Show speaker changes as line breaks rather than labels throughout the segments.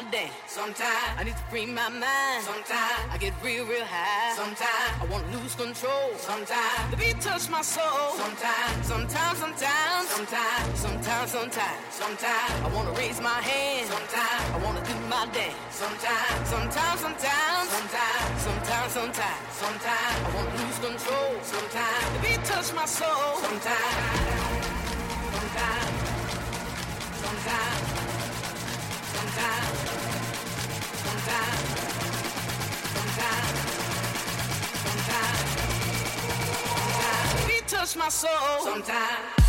Wanna dance. Sometimes I need to free my mind. Sometimes I get real, real high. Sometimes I wanna lose control. Sometimes the beat touch my soul. Sometimes, sometimes, sometimes, sometimes, sometimes, sometimes, sometimes I wanna raise my hand. Sometimes I wanna do my dance. Sometimes, sometimes, sometimes, sometimes, sometimes, sometimes, sometimes I wanna lose control. Sometimes the beat touch my soul. Sometimes, sometimes, sometimes, sometimes. Touch my soul sometimes.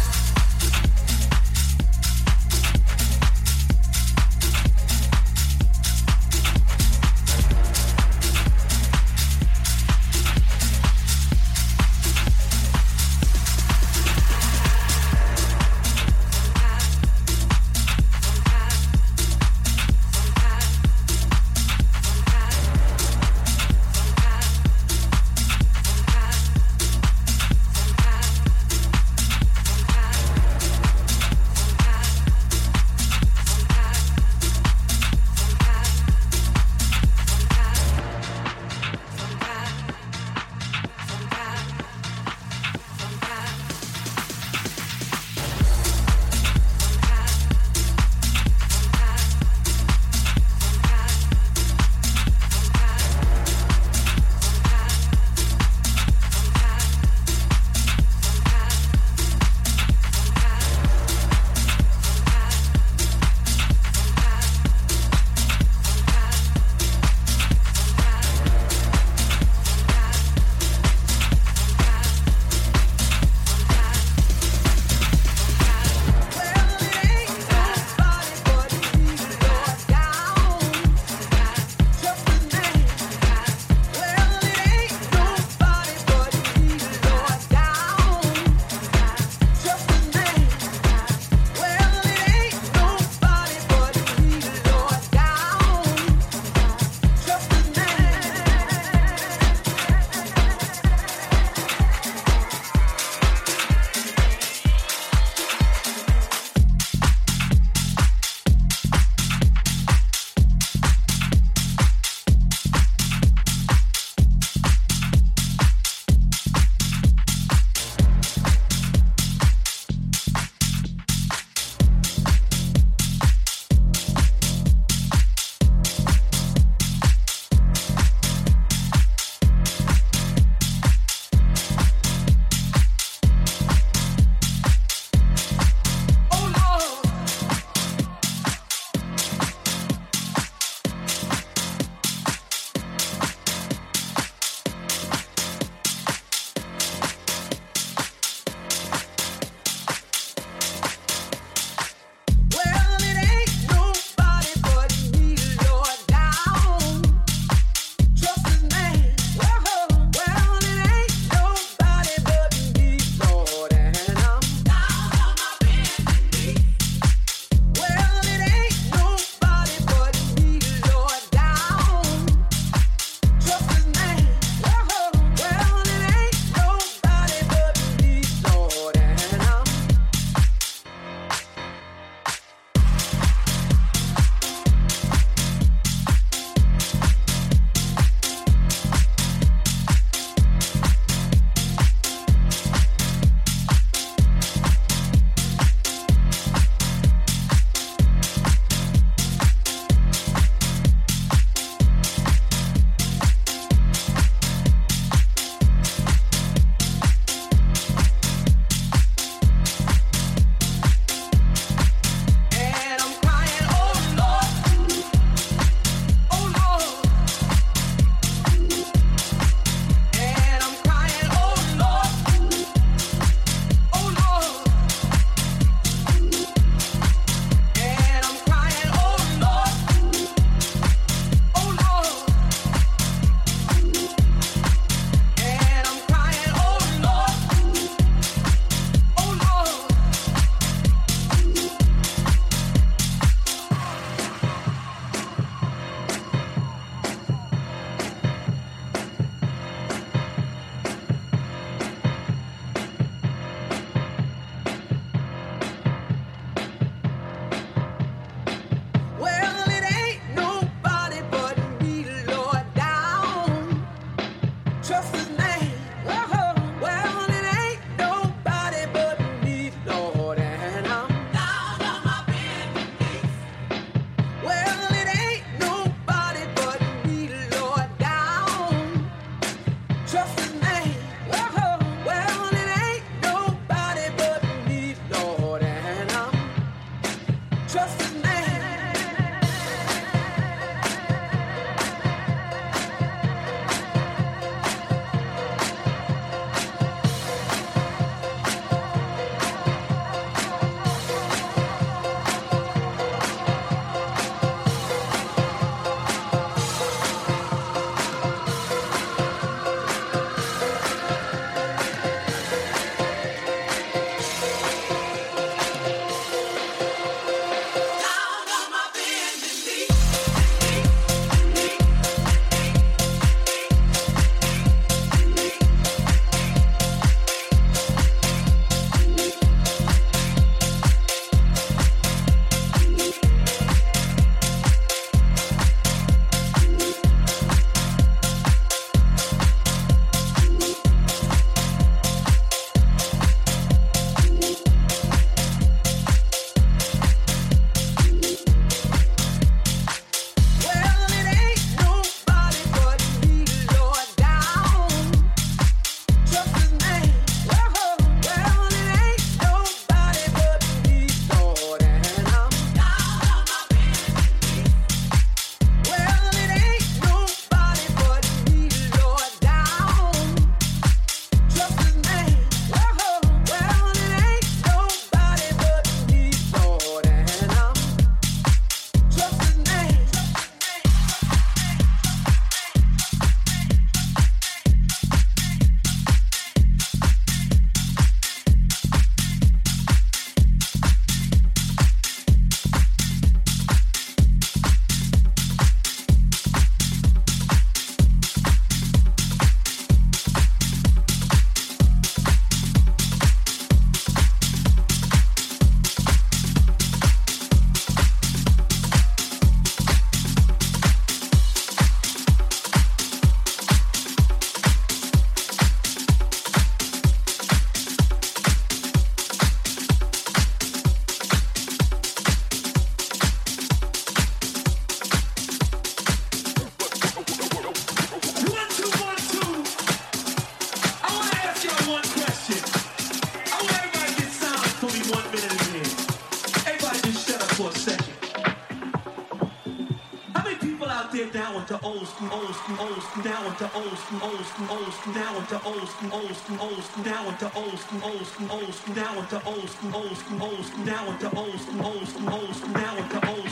into old school, old school, old school, now into old school, old school, old school, now into old school, old school, old school, now into old school, old school, old school, now to old school, old school, old school, now to old school.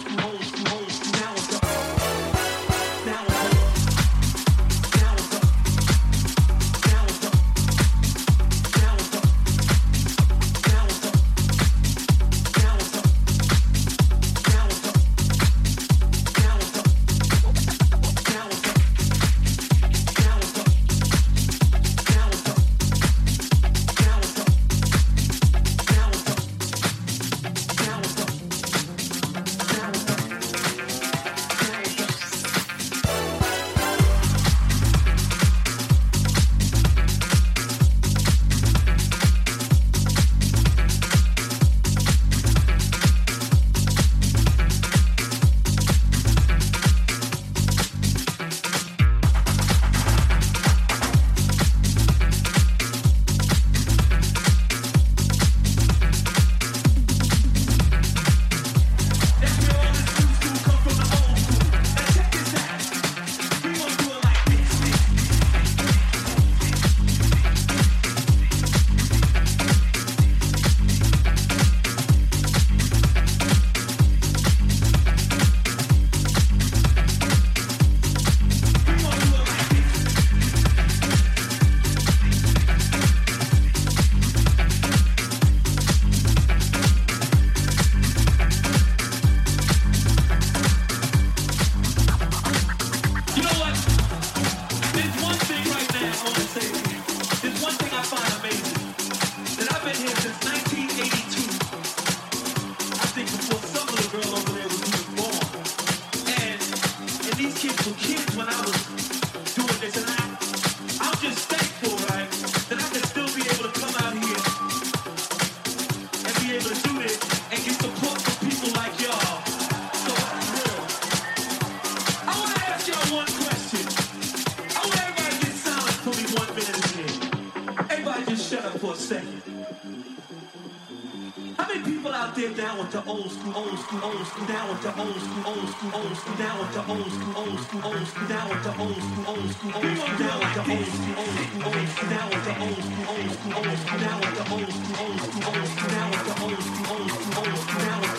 Down with the old school, old school, old school, down with the old school, old school, old school, down with the old school, old school, old school, down with the old school, old school, old school, down with the old school, old school, old school, down with the old school, old school, old school, down with the old school, old school, old school, down with the old school, old school, old school, down with the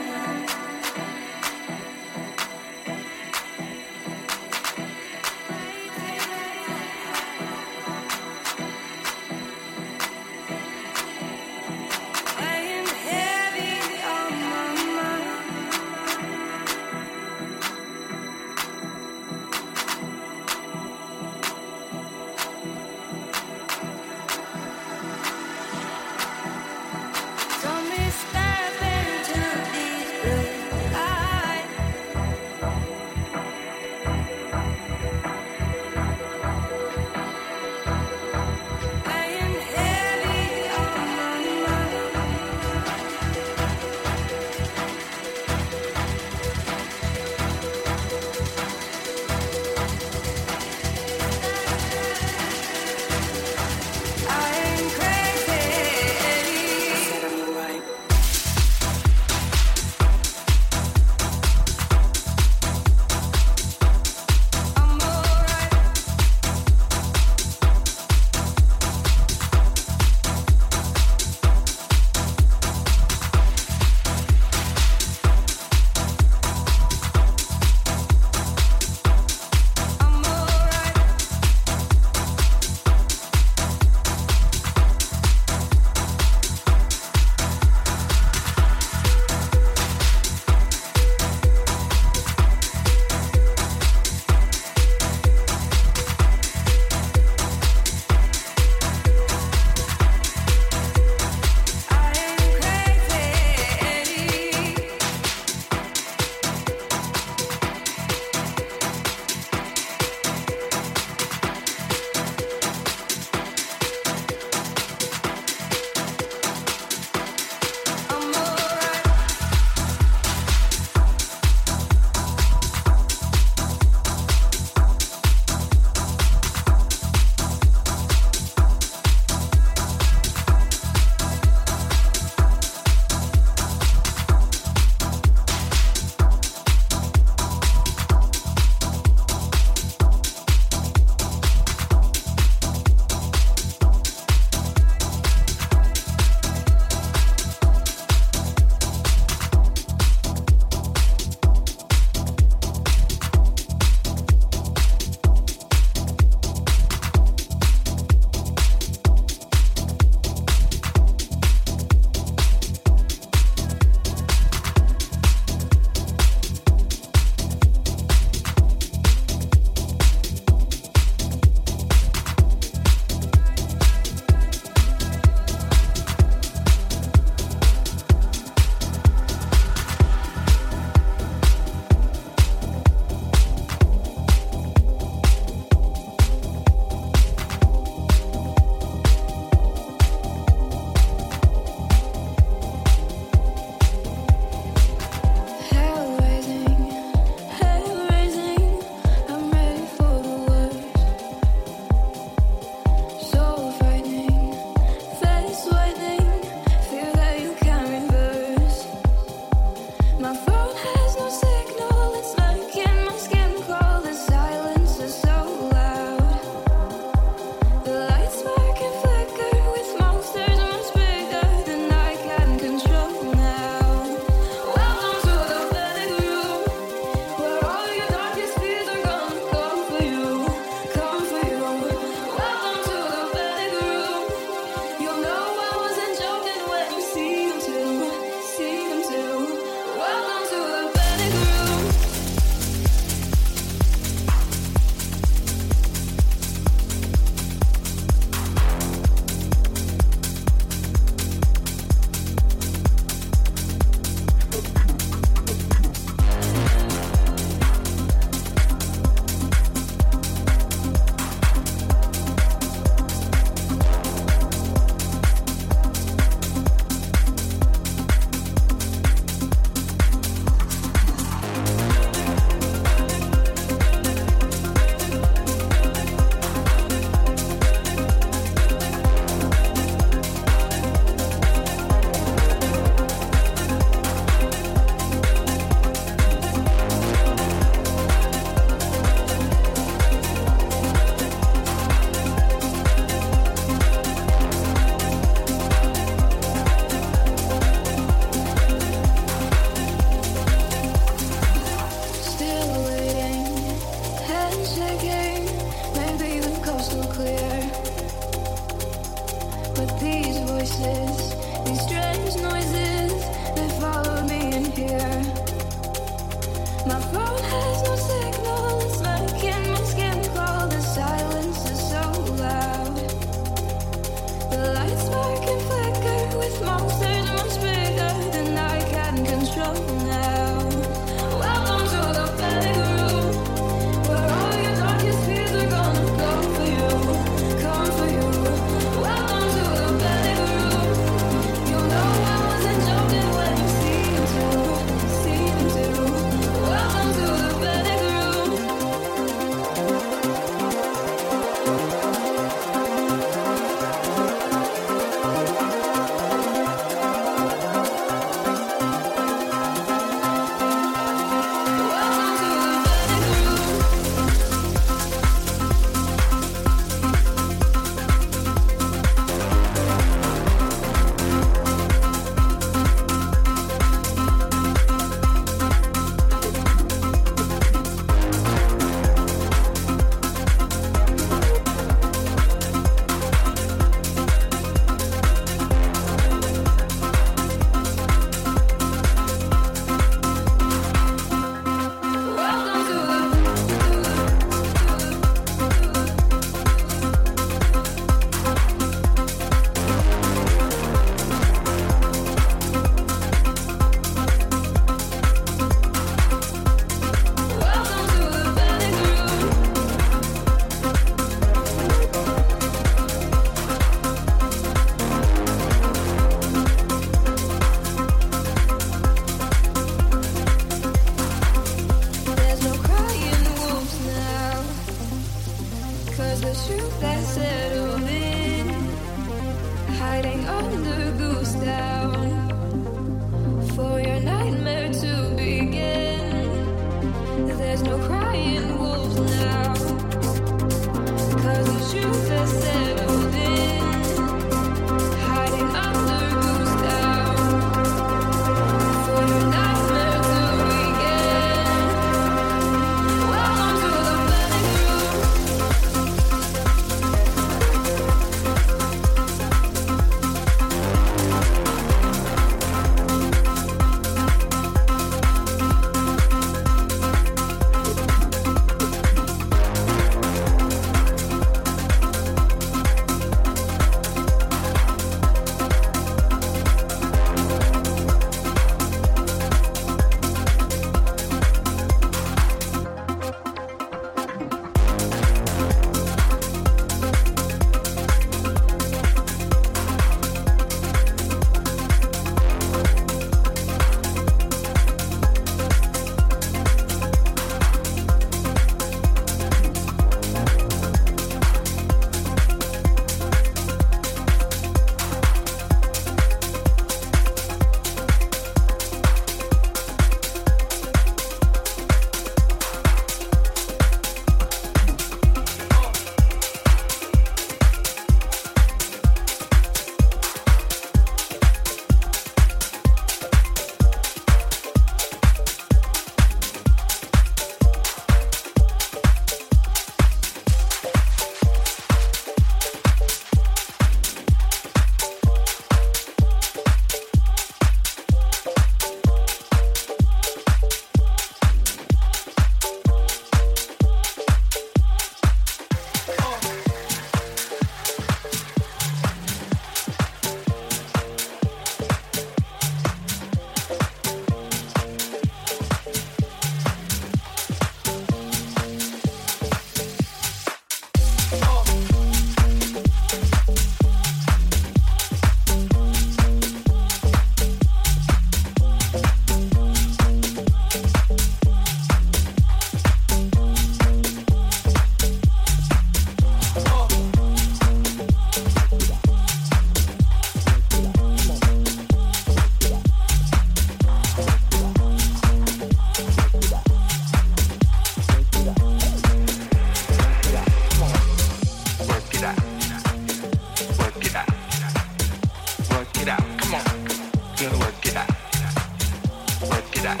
it out.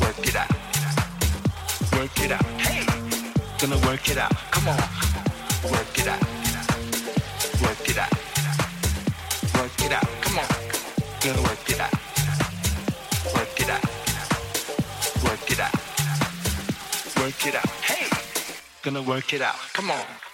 Work it out. Work it out. Hey, gonna work it out. Come on. Work it out. Work it out. Work it out. Come on. Gonna work it out. Work it out. Work it out. Work it out. Hey, gonna work it out. Come on.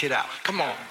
kid out. Come on.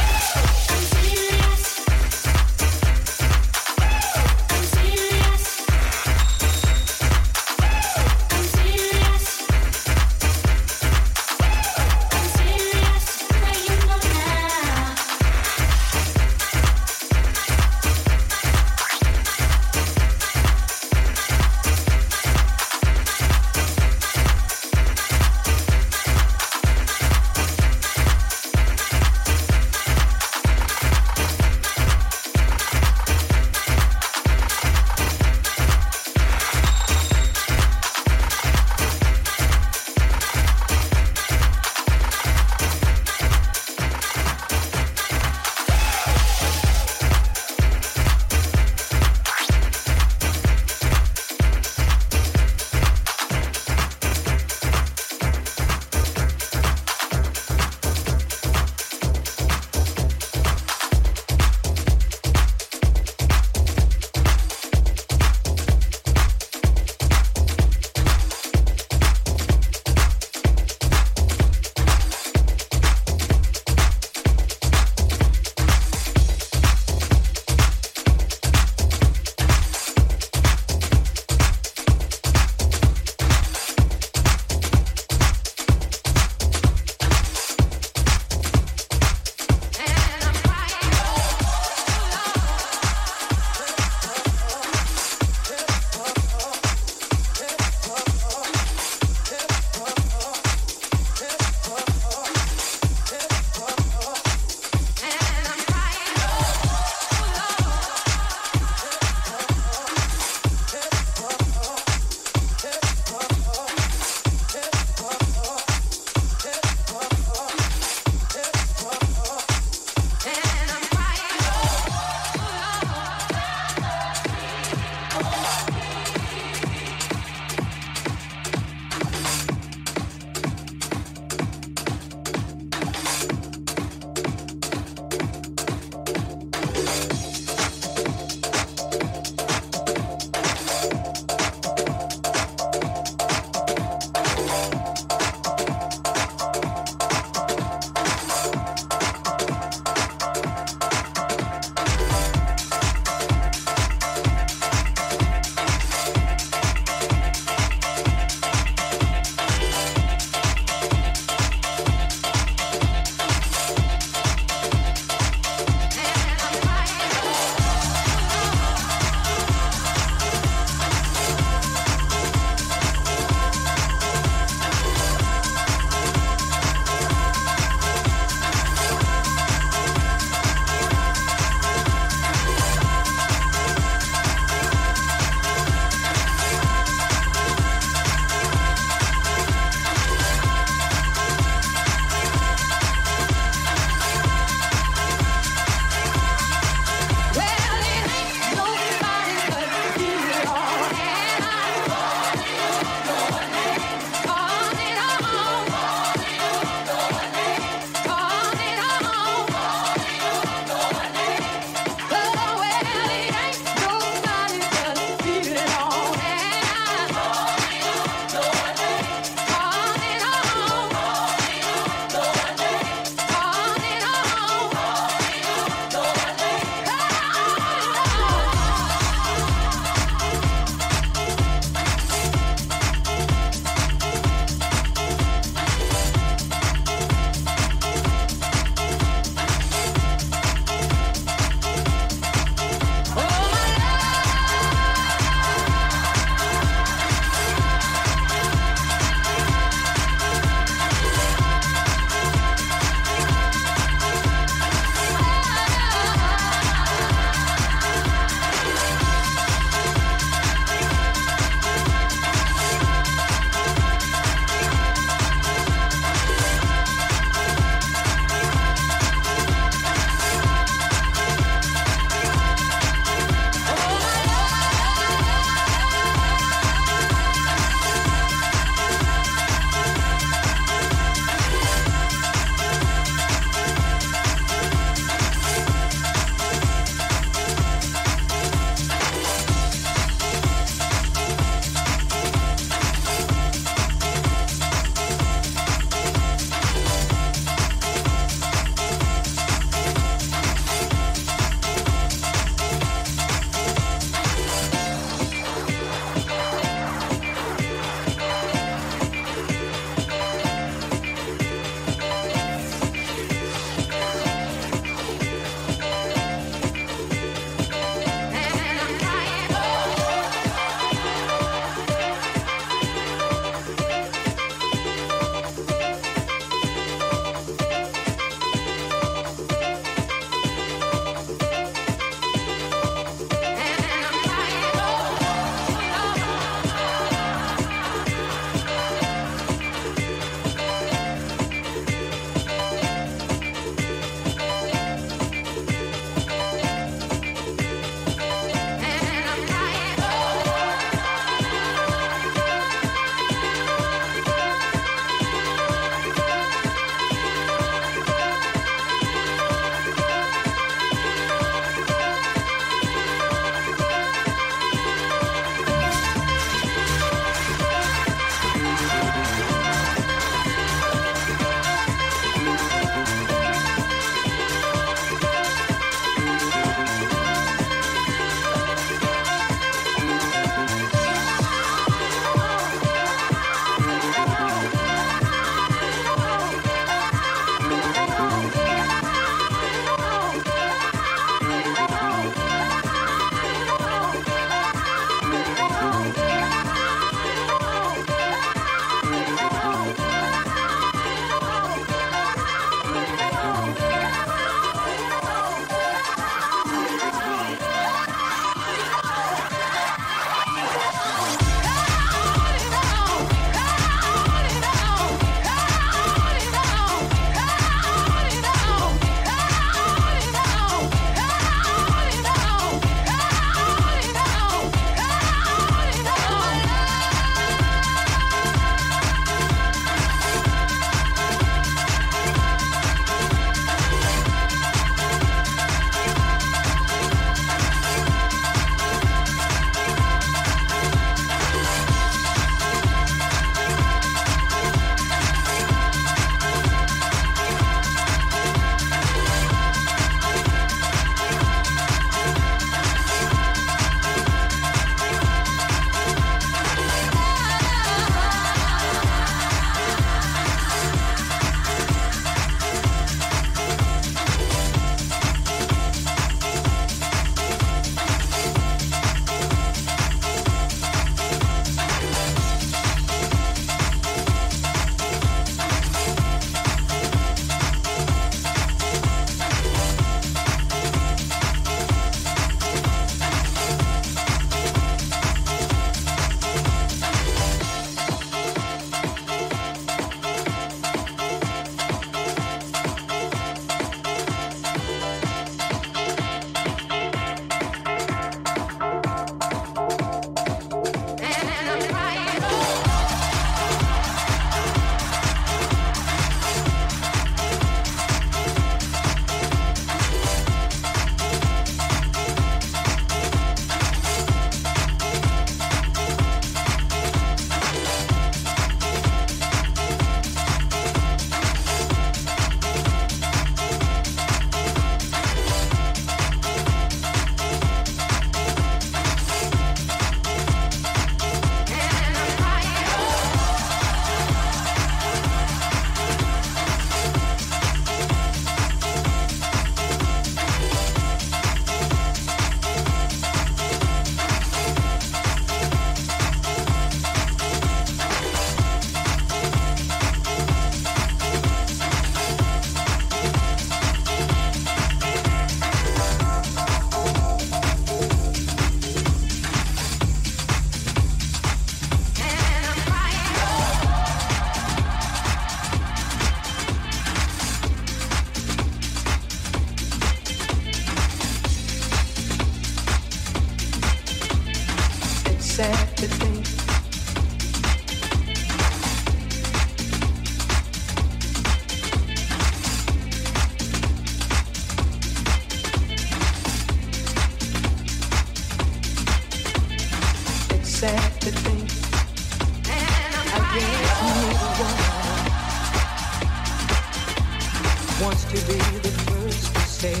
Wants to be the first to say.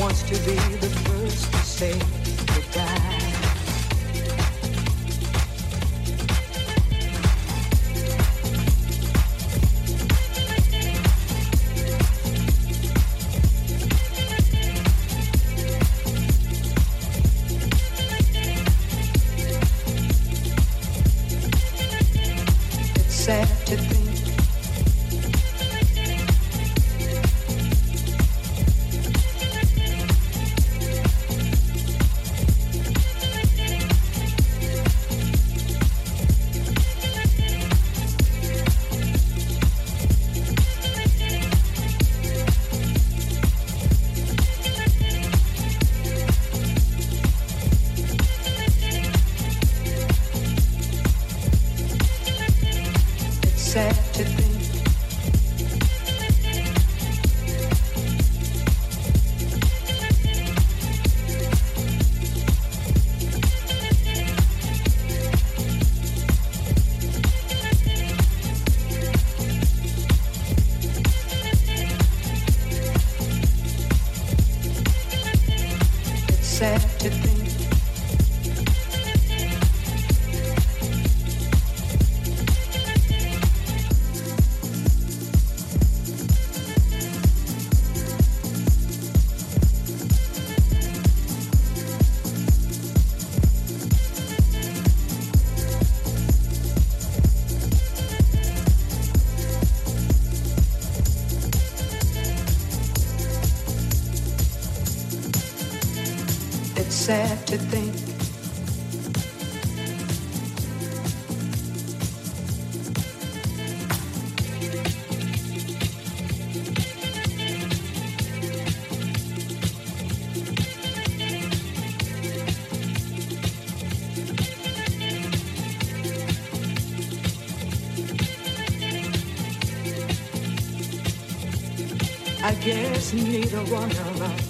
Wants to be the first to say goodbye. Sad to think I guess neither one of us